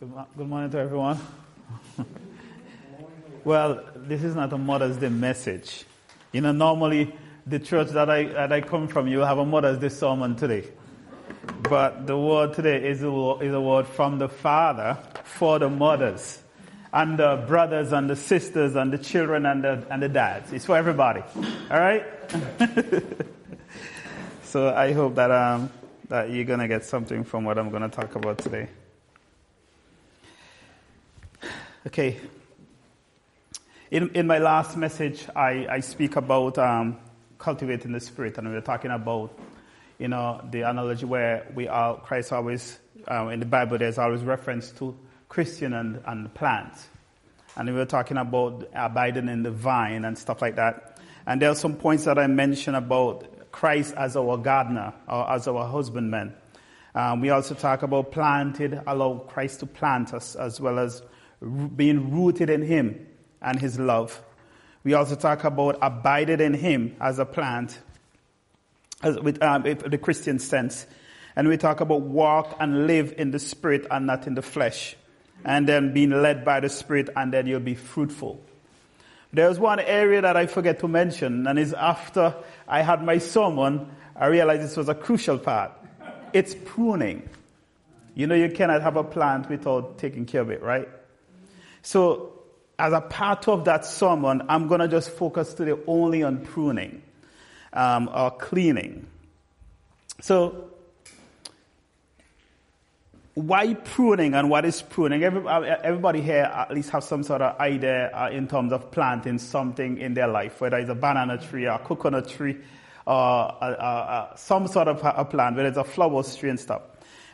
Good, good morning to everyone. well, this is not a Mother's Day message. You know, normally the church that I, that I come from, you have a Mother's Day sermon today. But the word today is a, is a word from the Father for the mothers and the brothers and the sisters and the children and the, and the dads. It's for everybody. All right? so I hope that, um, that you're going to get something from what I'm going to talk about today. Okay. In, in my last message, I, I speak about um, cultivating the spirit, and we were talking about, you know, the analogy where we are, Christ always, um, in the Bible, there's always reference to Christian and, and plants. And we were talking about abiding in the vine and stuff like that. And there are some points that I mentioned about Christ as our gardener or as our husbandman. Um, we also talk about planted, allow Christ to plant us as well as being rooted in Him and His love. We also talk about abiding in Him as a plant, as with um, the Christian sense. And we talk about walk and live in the Spirit and not in the flesh. And then being led by the Spirit and then you'll be fruitful. There's one area that I forget to mention and is after I had my sermon, I realized this was a crucial part. It's pruning. You know, you cannot have a plant without taking care of it, right? So, as a part of that sermon, I'm going to just focus today only on pruning um, or cleaning. So, why pruning and what is pruning? Everybody here at least have some sort of idea uh, in terms of planting something in their life, whether it's a banana tree or a coconut tree or uh, uh, uh, some sort of a plant, whether it's a flower tree and stuff.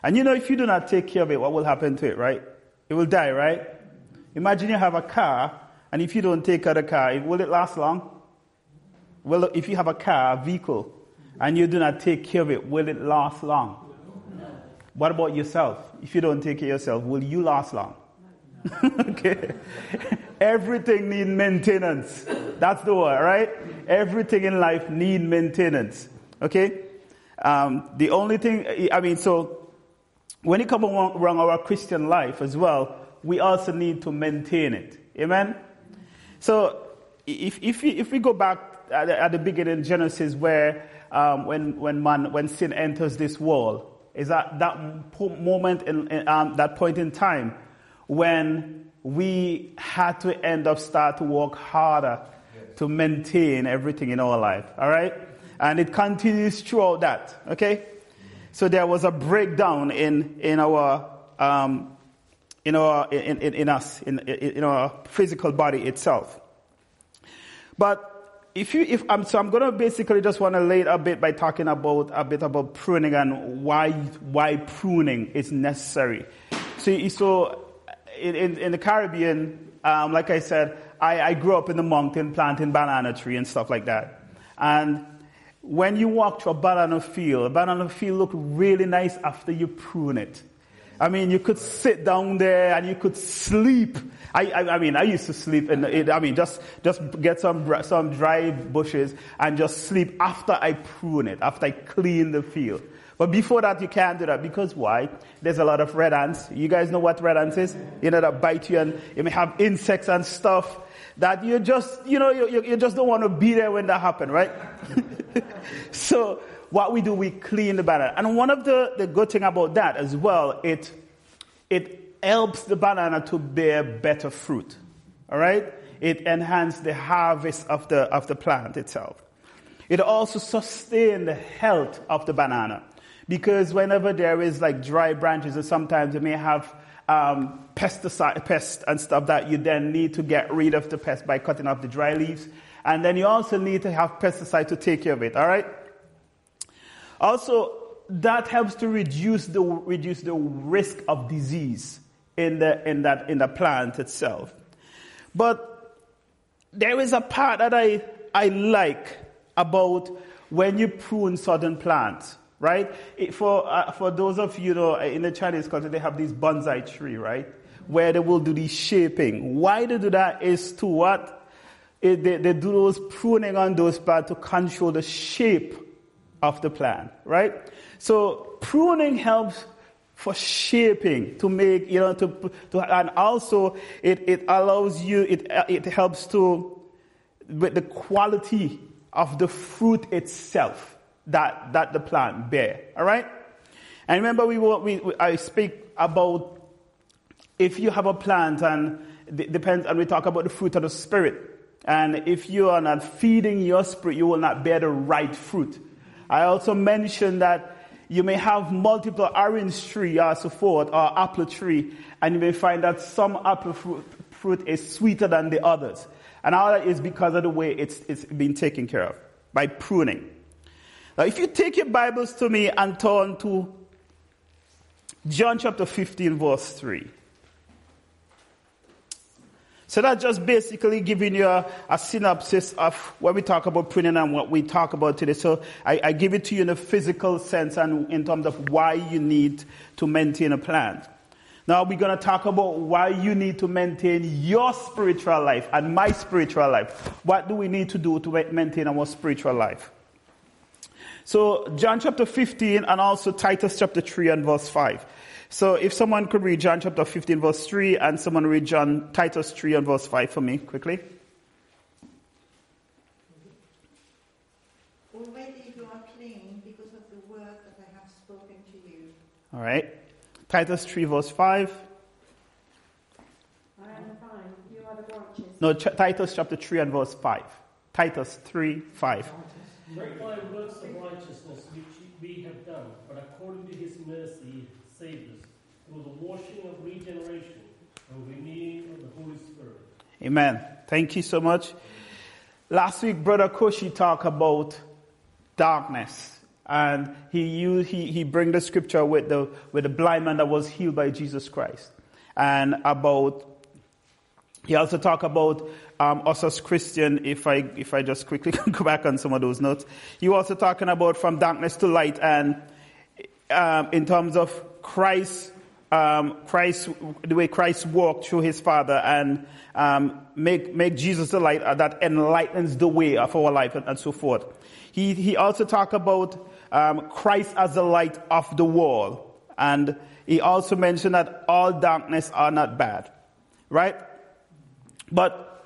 And you know, if you do not take care of it, what will happen to it, right? It will die, right? Imagine you have a car, and if you don't take care of the car, will it last long? Well, if you have a car, a vehicle, and you do not take care of it, will it last long? What about yourself? If you don't take care of yourself, will you last long? okay. Everything needs maintenance. That's the word, right? Everything in life needs maintenance. Okay? Um, the only thing, I mean, so when it comes around our Christian life as well, we also need to maintain it. Amen? So if, if, we, if we go back at the, at the beginning Genesis where um, when, when, man, when sin enters this world, is that that moment in, in um, that point in time when we had to end up start to work harder yes. to maintain everything in our life. All right? And it continues throughout that. Okay? So there was a breakdown in, in our um, in, our, in, in, in us, in, in our physical body itself. But if you, if I'm, so I'm going to basically just want to lay it a bit by talking about a bit about pruning and why, why pruning is necessary. So, so in, in the Caribbean, um, like I said, I, I grew up in the mountain planting banana tree and stuff like that. And when you walk to a banana field, a banana field look really nice after you prune it. I mean, you could sit down there and you could sleep. I, I, I mean, I used to sleep in, I mean, just, just get some, some dry bushes and just sleep after I prune it, after I clean the field. But before that, you can't do that because why? There's a lot of red ants. You guys know what red ants is? You know, that bite you and you may have insects and stuff that you just, you know, you, you just don't want to be there when that happen, right? so, what we do, we clean the banana. And one of the, the good thing about that as well, it, it helps the banana to bear better fruit. All right? It enhances the harvest of the, of the plant itself. It also sustains the health of the banana. Because whenever there is like dry branches, and sometimes you may have um, pesticide, pest and stuff that you then need to get rid of the pest by cutting off the dry leaves. And then you also need to have pesticide to take care of it, alright? Also, that helps to reduce the, reduce the risk of disease in the, in that, in the plant itself. But there is a part that I, I like about when you prune certain plants, right? It, for, uh, for those of you know, in the Chinese culture, they have this bonsai tree, right? Where they will do the shaping. Why they do that is to what? It, they, they do those pruning on those plants to control the shape of the plant, right? So pruning helps for shaping, to make, you know, to, to and also it, it allows you, it, it helps to, with the quality of the fruit itself that, that the plant bear. Alright? And remember we, we, we I speak about if you have a plant and it depends, and we talk about the fruit of the spirit. And if you are not feeding your spirit, you will not bear the right fruit. I also mentioned that you may have multiple orange tree uh, or so forth, or apple tree, and you may find that some apple fruit, fruit is sweeter than the others. And all that is because of the way it's, it's been taken care of, by pruning. Now, if you take your Bibles to me and turn to John chapter 15, verse 3. So that's just basically giving you a, a, synopsis of what we talk about pruning and what we talk about today. So I, I, give it to you in a physical sense and in terms of why you need to maintain a plant. Now we're going to talk about why you need to maintain your spiritual life and my spiritual life. What do we need to do to maintain our spiritual life? So John chapter 15 and also Titus chapter 3 and verse 5. So if someone could read John chapter 15 verse 3 and someone read John Titus 3 and verse 5 for me quickly. Already you are clean because of the word that I have spoken to you. All right. Titus 3 verse 5. I am fine. You are the branches. No, Ch- Titus chapter 3 and verse 5. Titus 3, 5. Not by works of righteousness which we have done, but according to his mercy saved us through the washing of regeneration and renewing of the Holy Spirit. Amen. Thank you so much. Last week, Brother Koshi talked about darkness. And he used, he, he bring the scripture with the, with the blind man that was healed by Jesus Christ. And about, he also talked about um, us as Christian, if I, if I just quickly go back on some of those notes. He was also talking about from darkness to light and um, in terms of Christ, um, Christ, the way Christ walked through his Father and um, make make Jesus the light that enlightens the way of our life and, and so forth. He he also talked about um, Christ as the light of the world, and he also mentioned that all darkness are not bad, right? But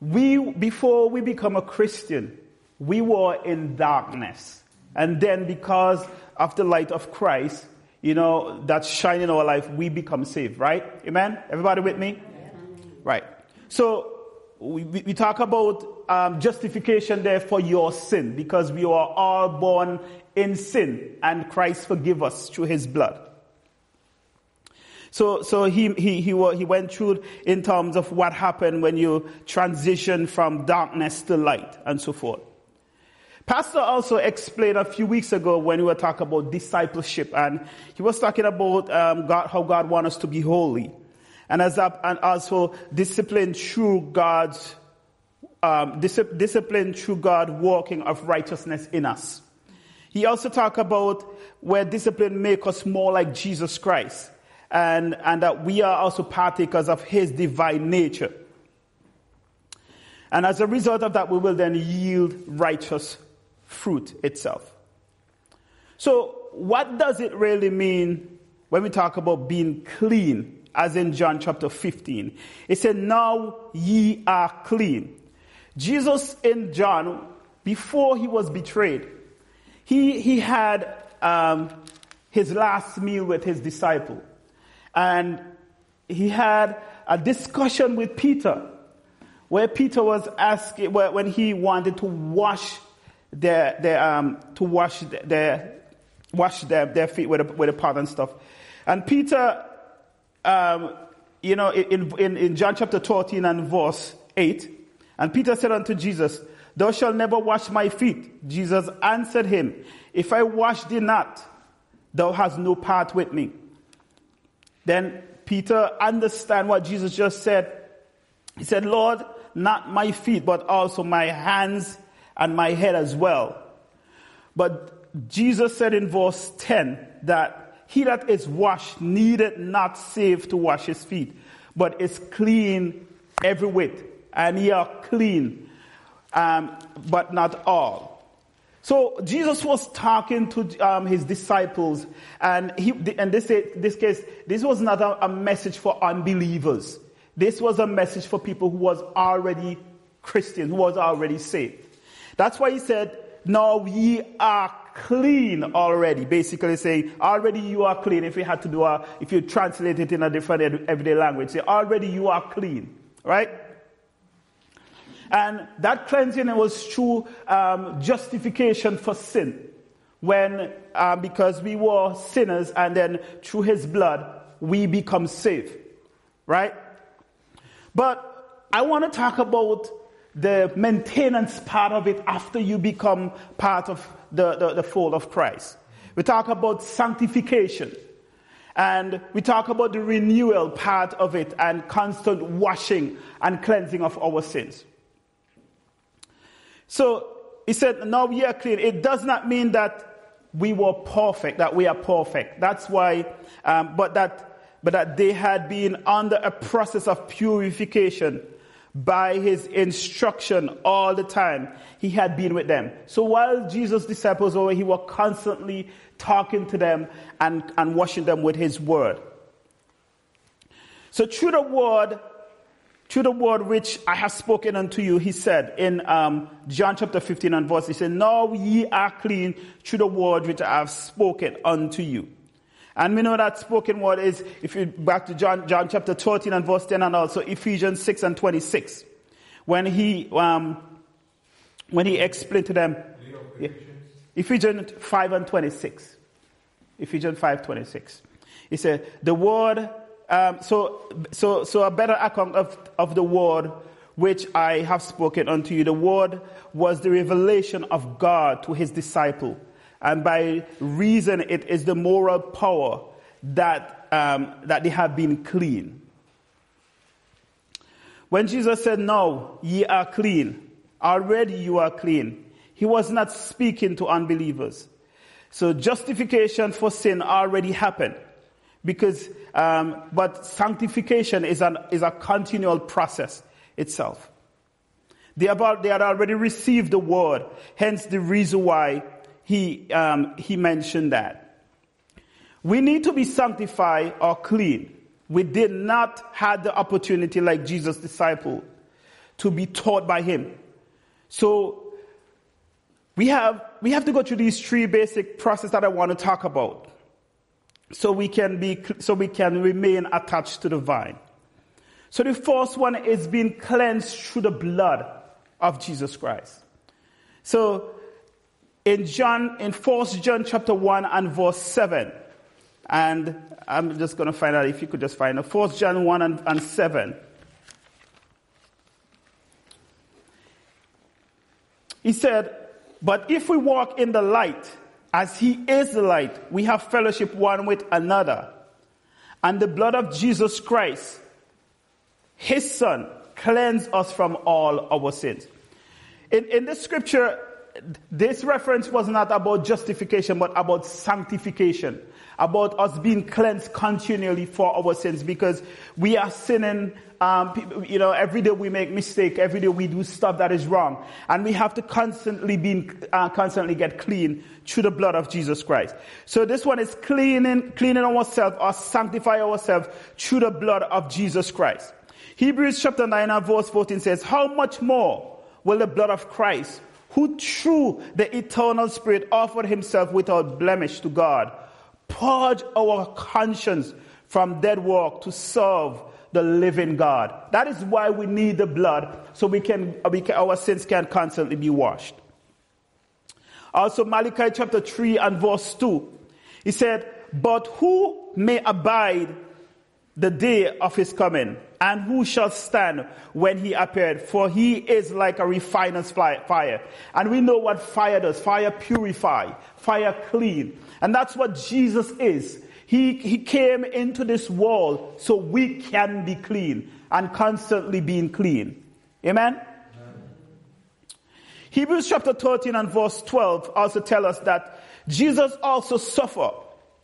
we before we become a Christian, we were in darkness, and then because of the light of Christ, you know, that shine in our life, we become saved, right? Amen? Everybody with me? Right. So, we, we talk about um, justification there for your sin because we are all born in sin and Christ forgive us through his blood. So, so he, he, he, he went through in terms of what happened when you transition from darkness to light and so forth. Pastor also explained a few weeks ago when we were talking about discipleship, and he was talking about um, God, how God wants us to be holy, and as that, and also discipline through God's um, discipline through God working of righteousness in us. He also talked about where discipline makes us more like Jesus Christ, and and that we are also partakers of His divine nature. And as a result of that, we will then yield righteous fruit itself. So, what does it really mean when we talk about being clean, as in John chapter 15? It said, Now ye are clean. Jesus in John, before he was betrayed, he, he had um, his last meal with his disciple. And he had a discussion with Peter, where Peter was asking, when he wanted to wash their, their, um, to wash their, wash their, their feet with a, with a pot and stuff. And Peter, um, you know, in, in, in John chapter 13 and verse 8, and Peter said unto Jesus, Thou shalt never wash my feet. Jesus answered him, If I wash thee not, thou hast no part with me. Then Peter understand what Jesus just said. He said, Lord, not my feet, but also my hands and my head as well. But Jesus said in verse 10 that he that is washed needed not save to wash his feet, but is clean every whit, and ye are clean, um, but not all. So Jesus was talking to um, his disciples, and he, and this, this case, this was not a, a message for unbelievers. This was a message for people who was already Christian, who was already saved. That's why he said, now ye are clean already. Basically saying, already you are clean. If you had to do a, if you translate it in a different everyday language, say, already you are clean. Right? And that cleansing was through um, justification for sin. When, um, because we were sinners and then through his blood, we become saved. Right? But I want to talk about the maintenance part of it after you become part of the, the, the of Christ. We talk about sanctification. And we talk about the renewal part of it and constant washing and cleansing of our sins. So he said, now we are clean. It does not mean that we were perfect, that we are perfect. That's why, um, but that, but that they had been under a process of purification by his instruction all the time. He had been with them. So while Jesus' disciples were, he was constantly talking to them and, and washing them with his word. So through the word, through the word which I have spoken unto you, he said in um, John chapter 15 and verse, he said, Now ye are clean through the word which I have spoken unto you. And we know that spoken word is, if you back to John, John chapter 13 and verse 10 and also Ephesians 6 and 26. When he, um, when he explained to them, yeah, Ephesians 5 and 26. Ephesians 5, 26. He said, the word um, so, so, so a better account of, of the word which I have spoken unto you. The word was the revelation of God to his disciple. And by reason, it is the moral power that, um, that they have been clean. When Jesus said, No, ye are clean, already you are clean, he was not speaking to unbelievers. So justification for sin already happened. Because, um, but sanctification is, an, is a continual process itself. They, about, they had already received the word, hence the reason why he, um, he mentioned that. We need to be sanctified or clean. We did not have the opportunity like Jesus' disciple to be taught by him. So we have, we have to go through these three basic processes that I want to talk about so we can be, so we can remain attached to the vine. So the first one is being cleansed through the blood of Jesus Christ. So in John, in 1 John chapter 1 and verse 7, and I'm just going to find out if you could just find it. 1 John 1 and, and 7. He said, But if we walk in the light, as he is the light, we have fellowship one with another. And the blood of Jesus Christ, his son, cleanse us from all our sins. In, in the scripture, this reference was not about justification, but about sanctification about us being cleansed continually for our sins because we are sinning. Um, you know, every day we make mistake. Every day we do stuff that is wrong, and we have to constantly be uh, constantly get clean through the blood of Jesus Christ. So this one is cleaning, cleaning ourselves or sanctify ourselves through the blood of Jesus Christ. Hebrews chapter 9 and verse 14 says, How much more will the blood of Christ, who through the eternal Spirit offered himself without blemish to God, purge our conscience from dead work to serve the living God. That is why we need the blood so we can, we can, our sins can constantly be washed. Also Malachi chapter 3 and verse 2. He said, but who may abide the day of his coming and who shall stand when he appeared? For he is like a refiner's fire. And we know what fire does. Fire purify, fire clean. And that's what Jesus is. He, he came into this world so we can be clean and constantly being clean. Amen? Amen? Hebrews chapter 13 and verse 12 also tell us that Jesus also suffered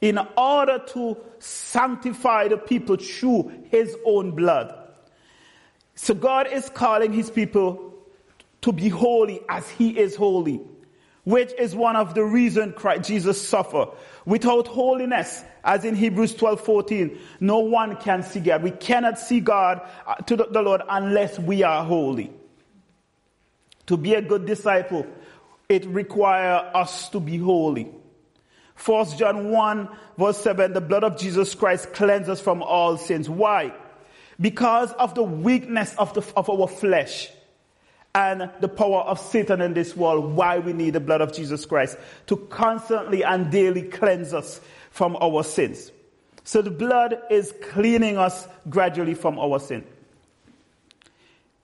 in order to sanctify the people through his own blood. So God is calling his people to be holy as he is holy. which is one of the reasons Christ Jesus suffered. Without holiness, as in Hebrews 12, 14, no one can see God. We cannot see God uh, to the, the Lord unless we are holy. To be a good disciple, it requires us to be holy. 1 John 1 verse 7, the blood of Jesus Christ cleanses us from all sins. Why? Because of the weakness of, the, of our flesh and the power of Satan in this world, why we need the blood of Jesus Christ to constantly and daily cleanse us from our sins. So the blood is cleaning us gradually from our sin.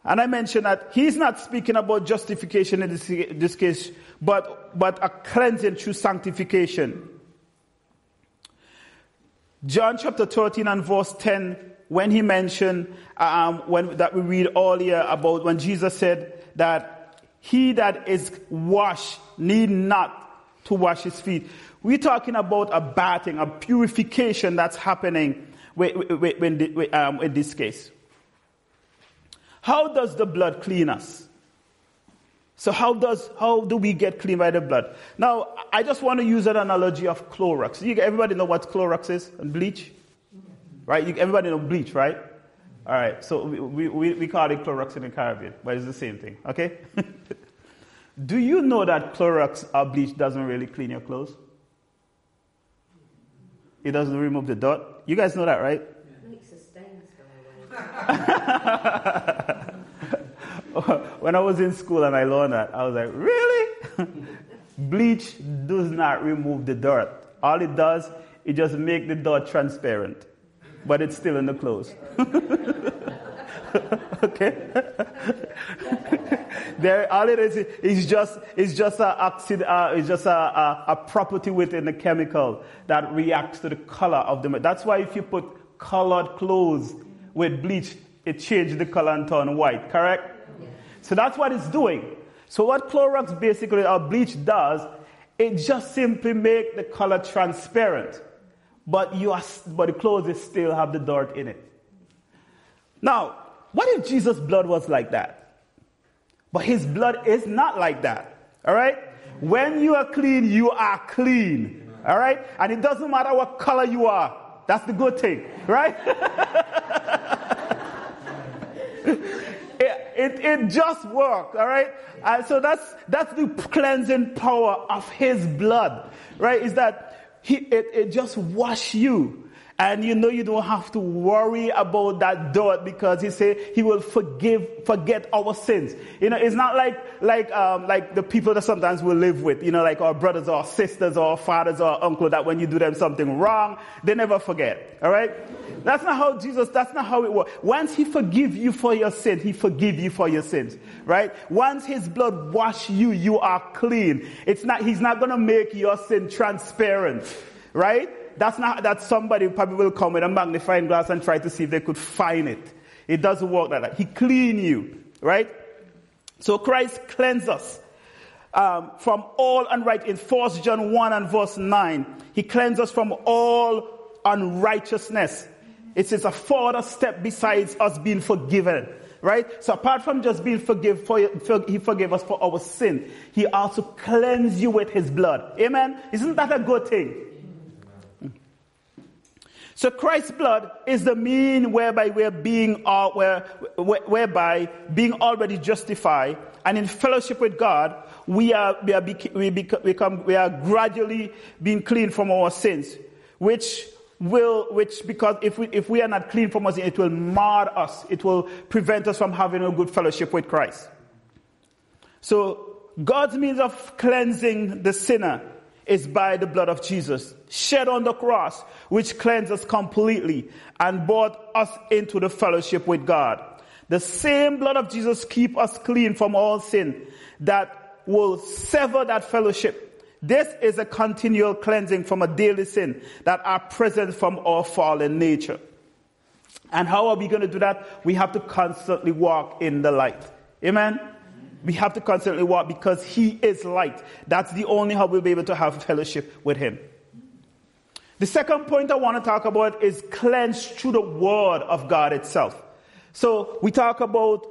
And I mentioned that he's not speaking about justification in this, this case, but, but a cleansing through sanctification. John chapter 13 and verse 10, when he mentioned, um, when, that we read earlier about when Jesus said that he that is washed need not to wash his feet. We're talking about a bathing, a purification that's happening um, in this case. How does the blood clean us? So how does how do we get clean by the blood? Now I just want to use an analogy of Clorox. You, everybody know what Clorox is and bleach, right? You, everybody know bleach, right? All right. So we, we, we call it Clorox in the Caribbean, but it's the same thing. Okay. do you know that Clorox or bleach doesn't really clean your clothes? It doesn't remove the dirt. You guys know that, right? when I was in school and I learned that, I was like, really? Bleach does not remove the dirt. All it does, it just make the dirt transparent, but it's still in the clothes. okay? there, all it is is just it's just a oxid, uh, is just a, a, a, property within the chemical that reacts to the color of the. That's why if you put colored clothes with bleach, it changed the color and turned white, correct? So that's what it's doing. So what Clorox basically, or bleach does, it just simply make the color transparent. But you are, but the clothes still have the dirt in it. Now, what if Jesus' blood was like that? But his blood is not like that. All right? When you are clean, you are clean. All right? And it doesn't matter what color you are. That's the good thing, right? it, it, just worked, all right? And so that's, that's the cleansing power of his blood, right? Is that he, it, it just wash you and you know you don't have to worry about that dirt because he said he will forgive, forget our sins. You know, it's not like, like, um, like the people that sometimes we live with, you know, like our brothers or sisters or fathers or uncle that when you do them something wrong, they never forget. Alright? That's not how Jesus, that's not how it works. Once he forgive you for your sin, he forgive you for your sins. Right? Once his blood wash you, you are clean. It's not, he's not gonna make your sin transparent. Right? That's not that somebody probably will come with a magnifying glass and try to see if they could find it. It doesn't work like that. He clean you, right? So Christ cleanses us um, from all unrighteousness. In 1 John 1 and verse 9, he cleanses us from all unrighteousness. It is a further step besides us being forgiven. Right? So apart from just being forgive, for, for, he forgave us for our sin. He also cleansed you with his blood. Amen? Isn't that a good thing? So Christ's blood is the mean whereby we're being, uh, where, whereby being already justified and in fellowship with God, we are, we are, we become, we are gradually being clean from our sins, which will, which because if we, if we are not clean from us, it will mar us. It will prevent us from having a good fellowship with Christ. So God's means of cleansing the sinner is by the blood of Jesus, shed on the cross, which cleanses completely and brought us into the fellowship with God. The same blood of Jesus keep us clean from all sin that will sever that fellowship. This is a continual cleansing from a daily sin that are present from our fallen nature. And how are we going to do that? We have to constantly walk in the light. Amen. We have to constantly walk because He is light. That's the only how we'll be able to have fellowship with Him. The second point I want to talk about is cleansed through the Word of God itself. So we talk about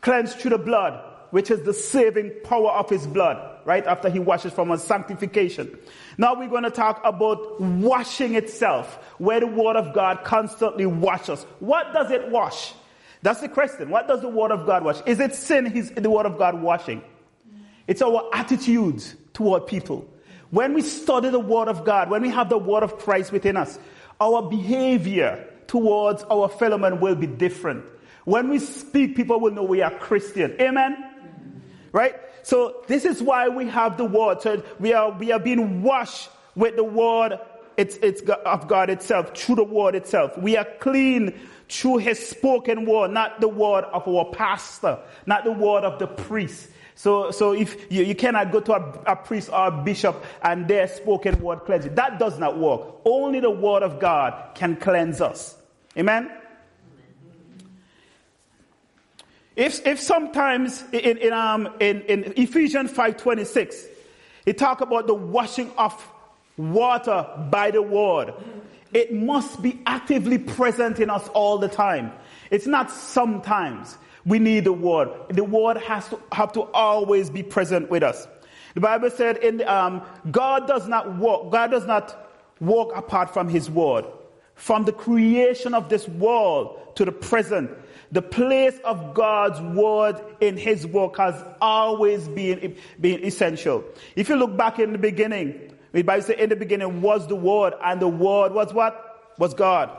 cleansed through the blood, which is the saving power of His blood, right? After he washes from us, sanctification. Now we're going to talk about washing itself, where the word of God constantly washes. What does it wash? That's the question. What does the word of God wash? Is it sin, his, the word of God washing? It's our attitudes toward people. When we study the word of God, when we have the word of Christ within us, our behavior towards our fellow men will be different. When we speak, people will know we are Christian. Amen? Right? So this is why we have the word. So we are, we are being washed with the word it's, it's of God itself, through the word itself. We are clean through his spoken word, not the word of our pastor, not the word of the priest. So, so if you, you cannot go to a, a priest or a bishop and their spoken word cleanse you, that does not work. Only the word of God can cleanse us. Amen? If, if sometimes in, in, um, in, in Ephesians 5.26, it talk about the washing of water by the word. It must be actively present in us all the time. It's not sometimes we need the word. The word has to have to always be present with us. The Bible said in um, God does not walk, God does not walk apart from his word. From the creation of this world to the present, the place of God's word in his work has always been, been essential. If you look back in the beginning, the Bible says in the beginning was the word and the word was what? Was God.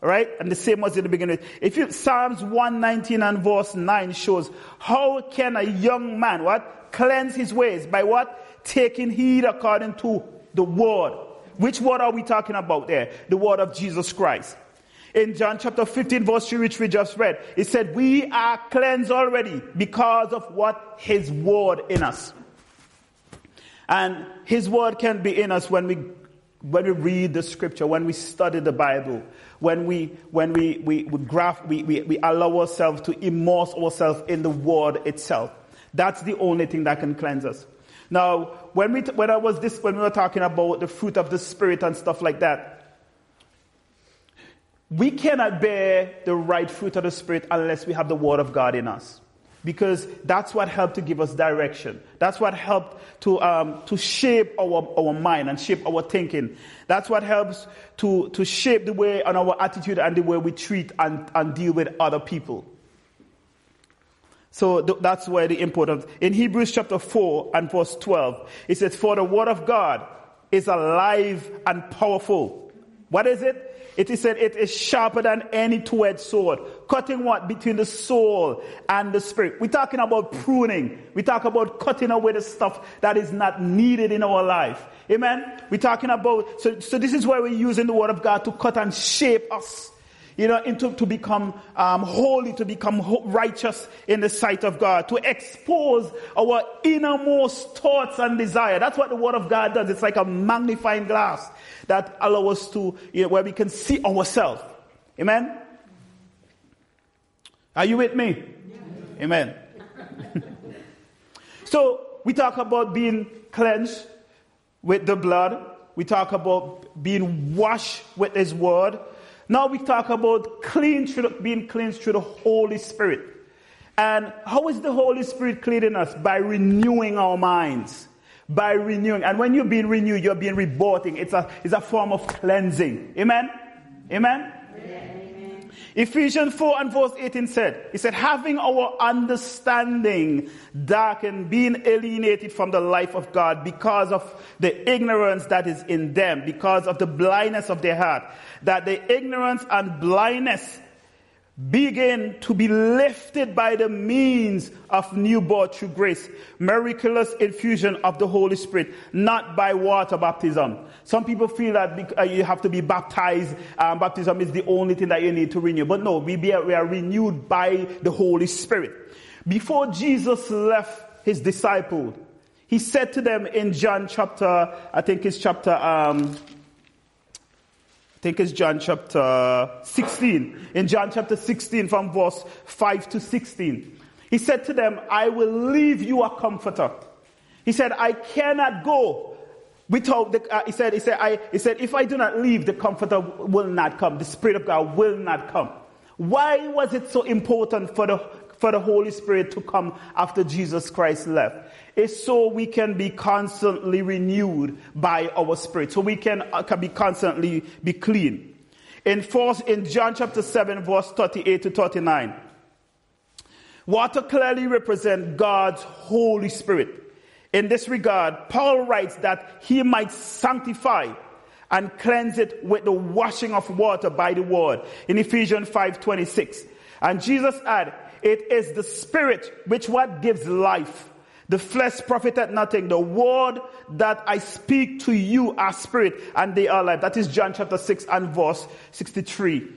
Right? And the same was in the beginning. If you, Psalms 119 and verse 9 shows how can a young man, what? Cleanse his ways by what? Taking heed according to the word. Which word are we talking about there? The word of Jesus Christ in John chapter 15 verse 3 which we just read. It said, we are cleansed already because of what his word in us. And his word can be in us when we when we read the scripture, when we study the Bible, when we when we we, we graph we, we, we allow ourselves to immerse ourselves in the word itself. That's the only thing that can cleanse us. Now, when we when I was this when we were talking about the fruit of the spirit and stuff like that, we cannot bear the right fruit of the Spirit unless we have the Word of God in us. Because that's what helped to give us direction. That's what helped to, um, to shape our, our mind and shape our thinking. That's what helps to, to shape the way and our attitude and the way we treat and, and deal with other people. So th- that's where the importance. In Hebrews chapter 4 and verse 12, it says, For the word of God is alive and powerful. What is it? It is said it is sharper than any two-edged sword, cutting what? Between the soul and the spirit. We're talking about pruning. We talk about cutting away the stuff that is not needed in our life. Amen? We're talking about, so, so this is where we're using the word of God to cut and shape us. You know, into, to become um, holy, to become righteous in the sight of God, to expose our innermost thoughts and desire. That's what the Word of God does. It's like a magnifying glass that allows us to, you know, where we can see ourselves. Amen? Are you with me? Amen. so, we talk about being cleansed with the blood. We talk about being washed with His Word. Now we talk about clean through being cleansed through the Holy Spirit. And how is the Holy Spirit cleaning us? By renewing our minds by renewing. And when you're being renewed, you're being reborting. It's a, it's a form of cleansing. Amen? Amen? Amen. Ephesians 4 and verse 18 said, He said, having our understanding darkened, being alienated from the life of God because of the ignorance that is in them, because of the blindness of their heart, that the ignorance and blindness begin to be lifted by the means of new birth through grace, miraculous infusion of the Holy Spirit, not by water baptism. Some people feel that uh, you have to be baptized. Um, baptism is the only thing that you need to renew. But no, we, be, we are renewed by the Holy Spirit. Before Jesus left his disciples, he said to them in John chapter, I think it's chapter um, think it's John chapter 16. In John chapter 16 from verse 5 to 16. He said to them, I will leave you a comforter. He said, I cannot go without the, uh, he said, he said, I, he said, if I do not leave, the comforter will not come. The Spirit of God will not come. Why was it so important for the, for the Holy Spirit to come after Jesus Christ left is so we can be constantly renewed by our spirit. So we can, uh, can be constantly be clean. In first, in John chapter 7 verse 38 to 39, water clearly represents God's Holy Spirit. In this regard, Paul writes that he might sanctify and cleanse it with the washing of water by the word in Ephesians 5:26. And Jesus added, it is the spirit which what gives life the flesh profited nothing. The word that I speak to you are spirit and they are life. That is John chapter 6 and verse 63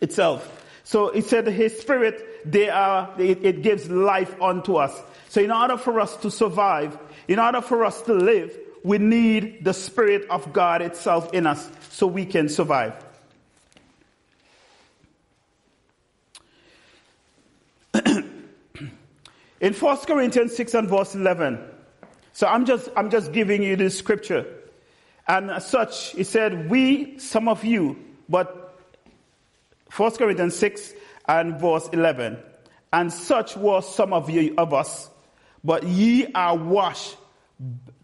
itself. So it said his spirit, they are, it, it gives life unto us. So in order for us to survive, in order for us to live, we need the spirit of God itself in us so we can survive. In 1 Corinthians 6 and verse 11, so I'm just, I'm just giving you this scripture. And as such, he said, we, some of you, but 1 Corinthians 6 and verse 11, and such were some of you of us, but ye are washed,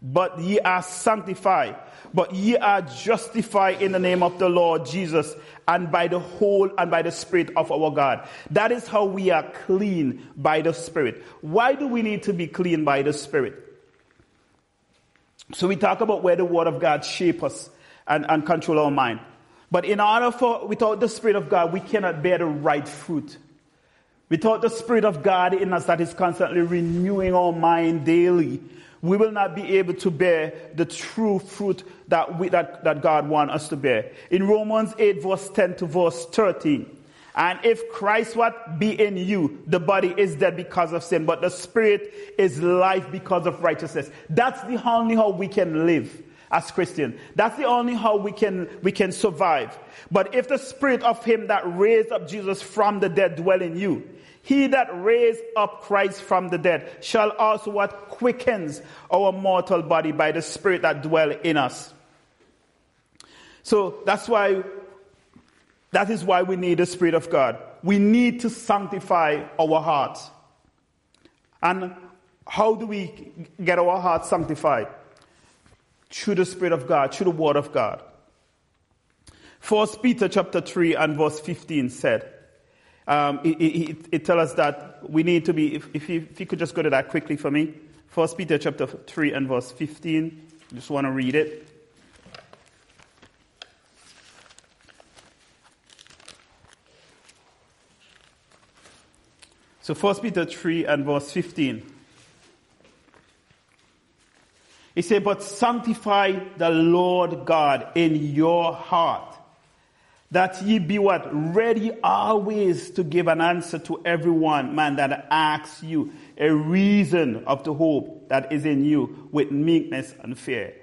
but ye are sanctified, but ye are justified in the name of the Lord Jesus and by the whole and by the Spirit of our God. That is how we are clean by the Spirit. Why do we need to be clean by the Spirit? So we talk about where the Word of God shape us and, and control our mind. But in order for, without the Spirit of God, we cannot bear the right fruit. Without the Spirit of God in us that is constantly renewing our mind daily, we will not be able to bear the true fruit that, we, that, that God wants us to bear. In Romans 8 verse 10 to verse 13, and if Christ what be in you, the body is dead because of sin, but the spirit is life because of righteousness. That's the only how we can live as Christian. That's the only how we can, we can survive. But if the spirit of him that raised up Jesus from the dead dwell in you, he that raised up Christ from the dead shall also what quickens our mortal body by the spirit that dwell in us. So that's why, that is why we need the spirit of God. We need to sanctify our hearts. And how do we get our hearts sanctified? Through the spirit of God, through the word of God. First Peter chapter 3 and verse 15 said, um, it, it, it tells us that we need to be, if, if, you, if you could just go to that quickly for me. First Peter chapter 3 and verse 15. I just want to read it. So First Peter 3 and verse 15. He said, but sanctify the Lord God in your heart that ye be what? Ready always to give an answer to everyone, man, that asks you a reason of the hope that is in you with meekness and fear.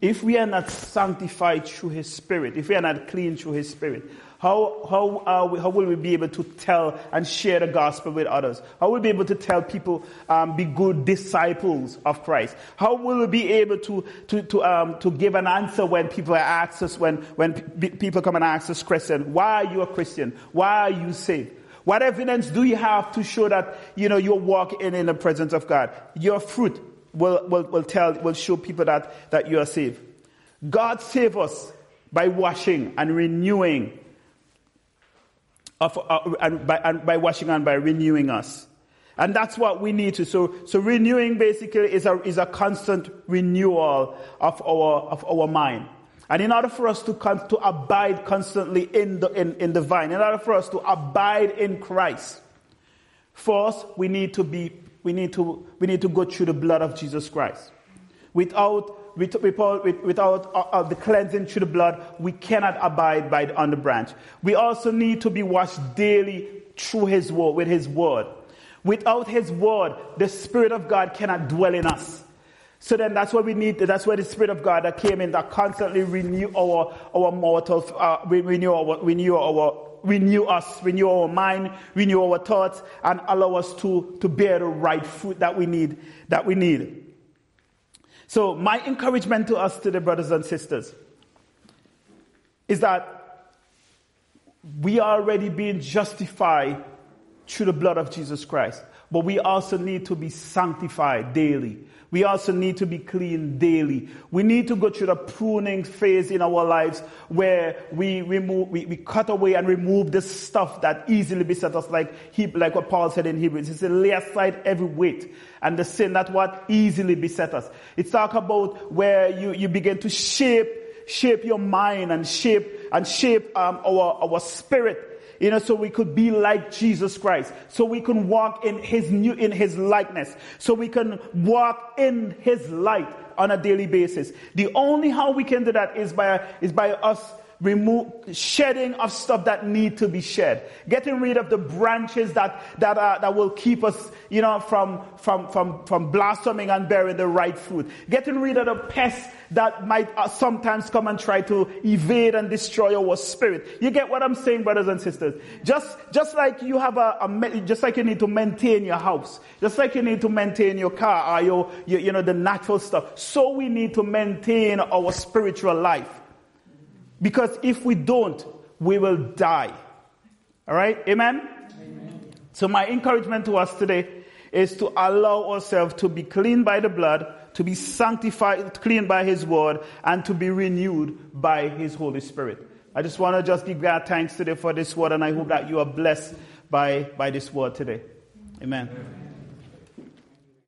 If we are not sanctified through His Spirit, if we are not clean through His Spirit, how, how, are we, how will we be able to tell and share the gospel with others? How will we be able to tell people, um, be good disciples of Christ? How will we be able to, to, to, um, to give an answer when people ask us, when, when p- people come and ask us question, why are you a Christian? Why are you saved? What evidence do you have to show that, you know, you're walking in the presence of God? Your fruit will, will, will tell, will show people that, that you are saved. God save us by washing and renewing of, uh, and, by, and by washing and by renewing us. And that's what we need to. So, so renewing basically is a, is a constant renewal of our, of our mind. And in order for us to, con- to abide constantly in the, in, in the vine, in order for us to abide in Christ, first we need to be, we need to, we need to go through the blood of Jesus Christ. Without without, without uh, uh, the cleansing through the blood, we cannot abide by the, on the branch. We also need to be washed daily through His word, with His word. Without His word, the Spirit of God cannot dwell in us. So then that's what we need. That's where the Spirit of God that came in that constantly renew our, our mortal, uh, renew our, renew our, renew us, renew our mind, renew our thoughts, and allow us to, to bear the right fruit that we need, that we need. So, my encouragement to us, to the brothers and sisters, is that we are already being justified through the blood of Jesus Christ. But we also need to be sanctified daily. We also need to be clean daily. We need to go through the pruning phase in our lives where we remove, we, we cut away and remove the stuff that easily beset us, like he, like what Paul said in Hebrews. He said, lay aside every weight and the sin that what easily beset us. It's talk about where you, you begin to shape, shape your mind and shape, and shape um, our, our spirit you know, so we could be like Jesus Christ. So we can walk in his new, in his likeness. So we can walk in his light on a daily basis. The only how we can do that is by, is by us remove shedding of stuff that need to be shed. Getting rid of the branches that that are, that will keep us you know from from from from blossoming and bearing the right fruit. Getting rid of the pests that might uh, sometimes come and try to evade and destroy our spirit. You get what i'm saying brothers and sisters? Just just like you have a, a just like you need to maintain your house. Just like you need to maintain your car or your, your you know the natural stuff. So we need to maintain our spiritual life because if we don't, we will die. All right? Amen? Amen? So, my encouragement to us today is to allow ourselves to be cleaned by the blood, to be sanctified, clean by His word, and to be renewed by His Holy Spirit. I just want to just give God thanks today for this word, and I hope that you are blessed by, by this word today. Amen. Amen.